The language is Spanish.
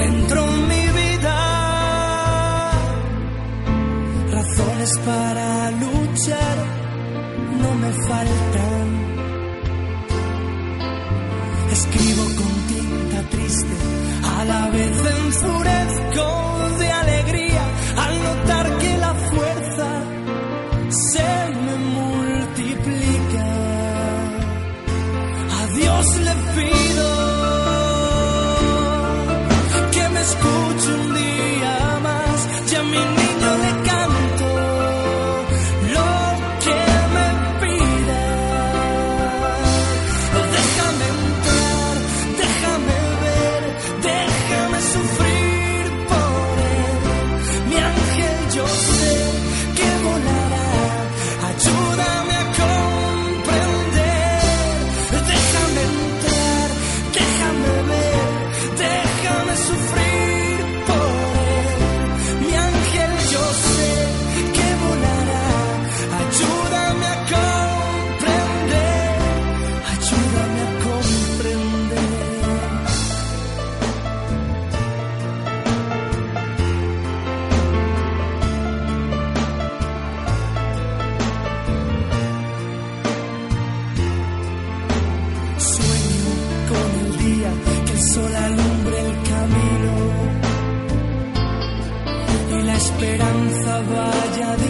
mi centro, mi vida. Razones para luchar no me faltan. Escribo con tinta triste, a la vez enfurezco de alegría al notar que la fuerza se me multiplica. A Dios le pido 我已。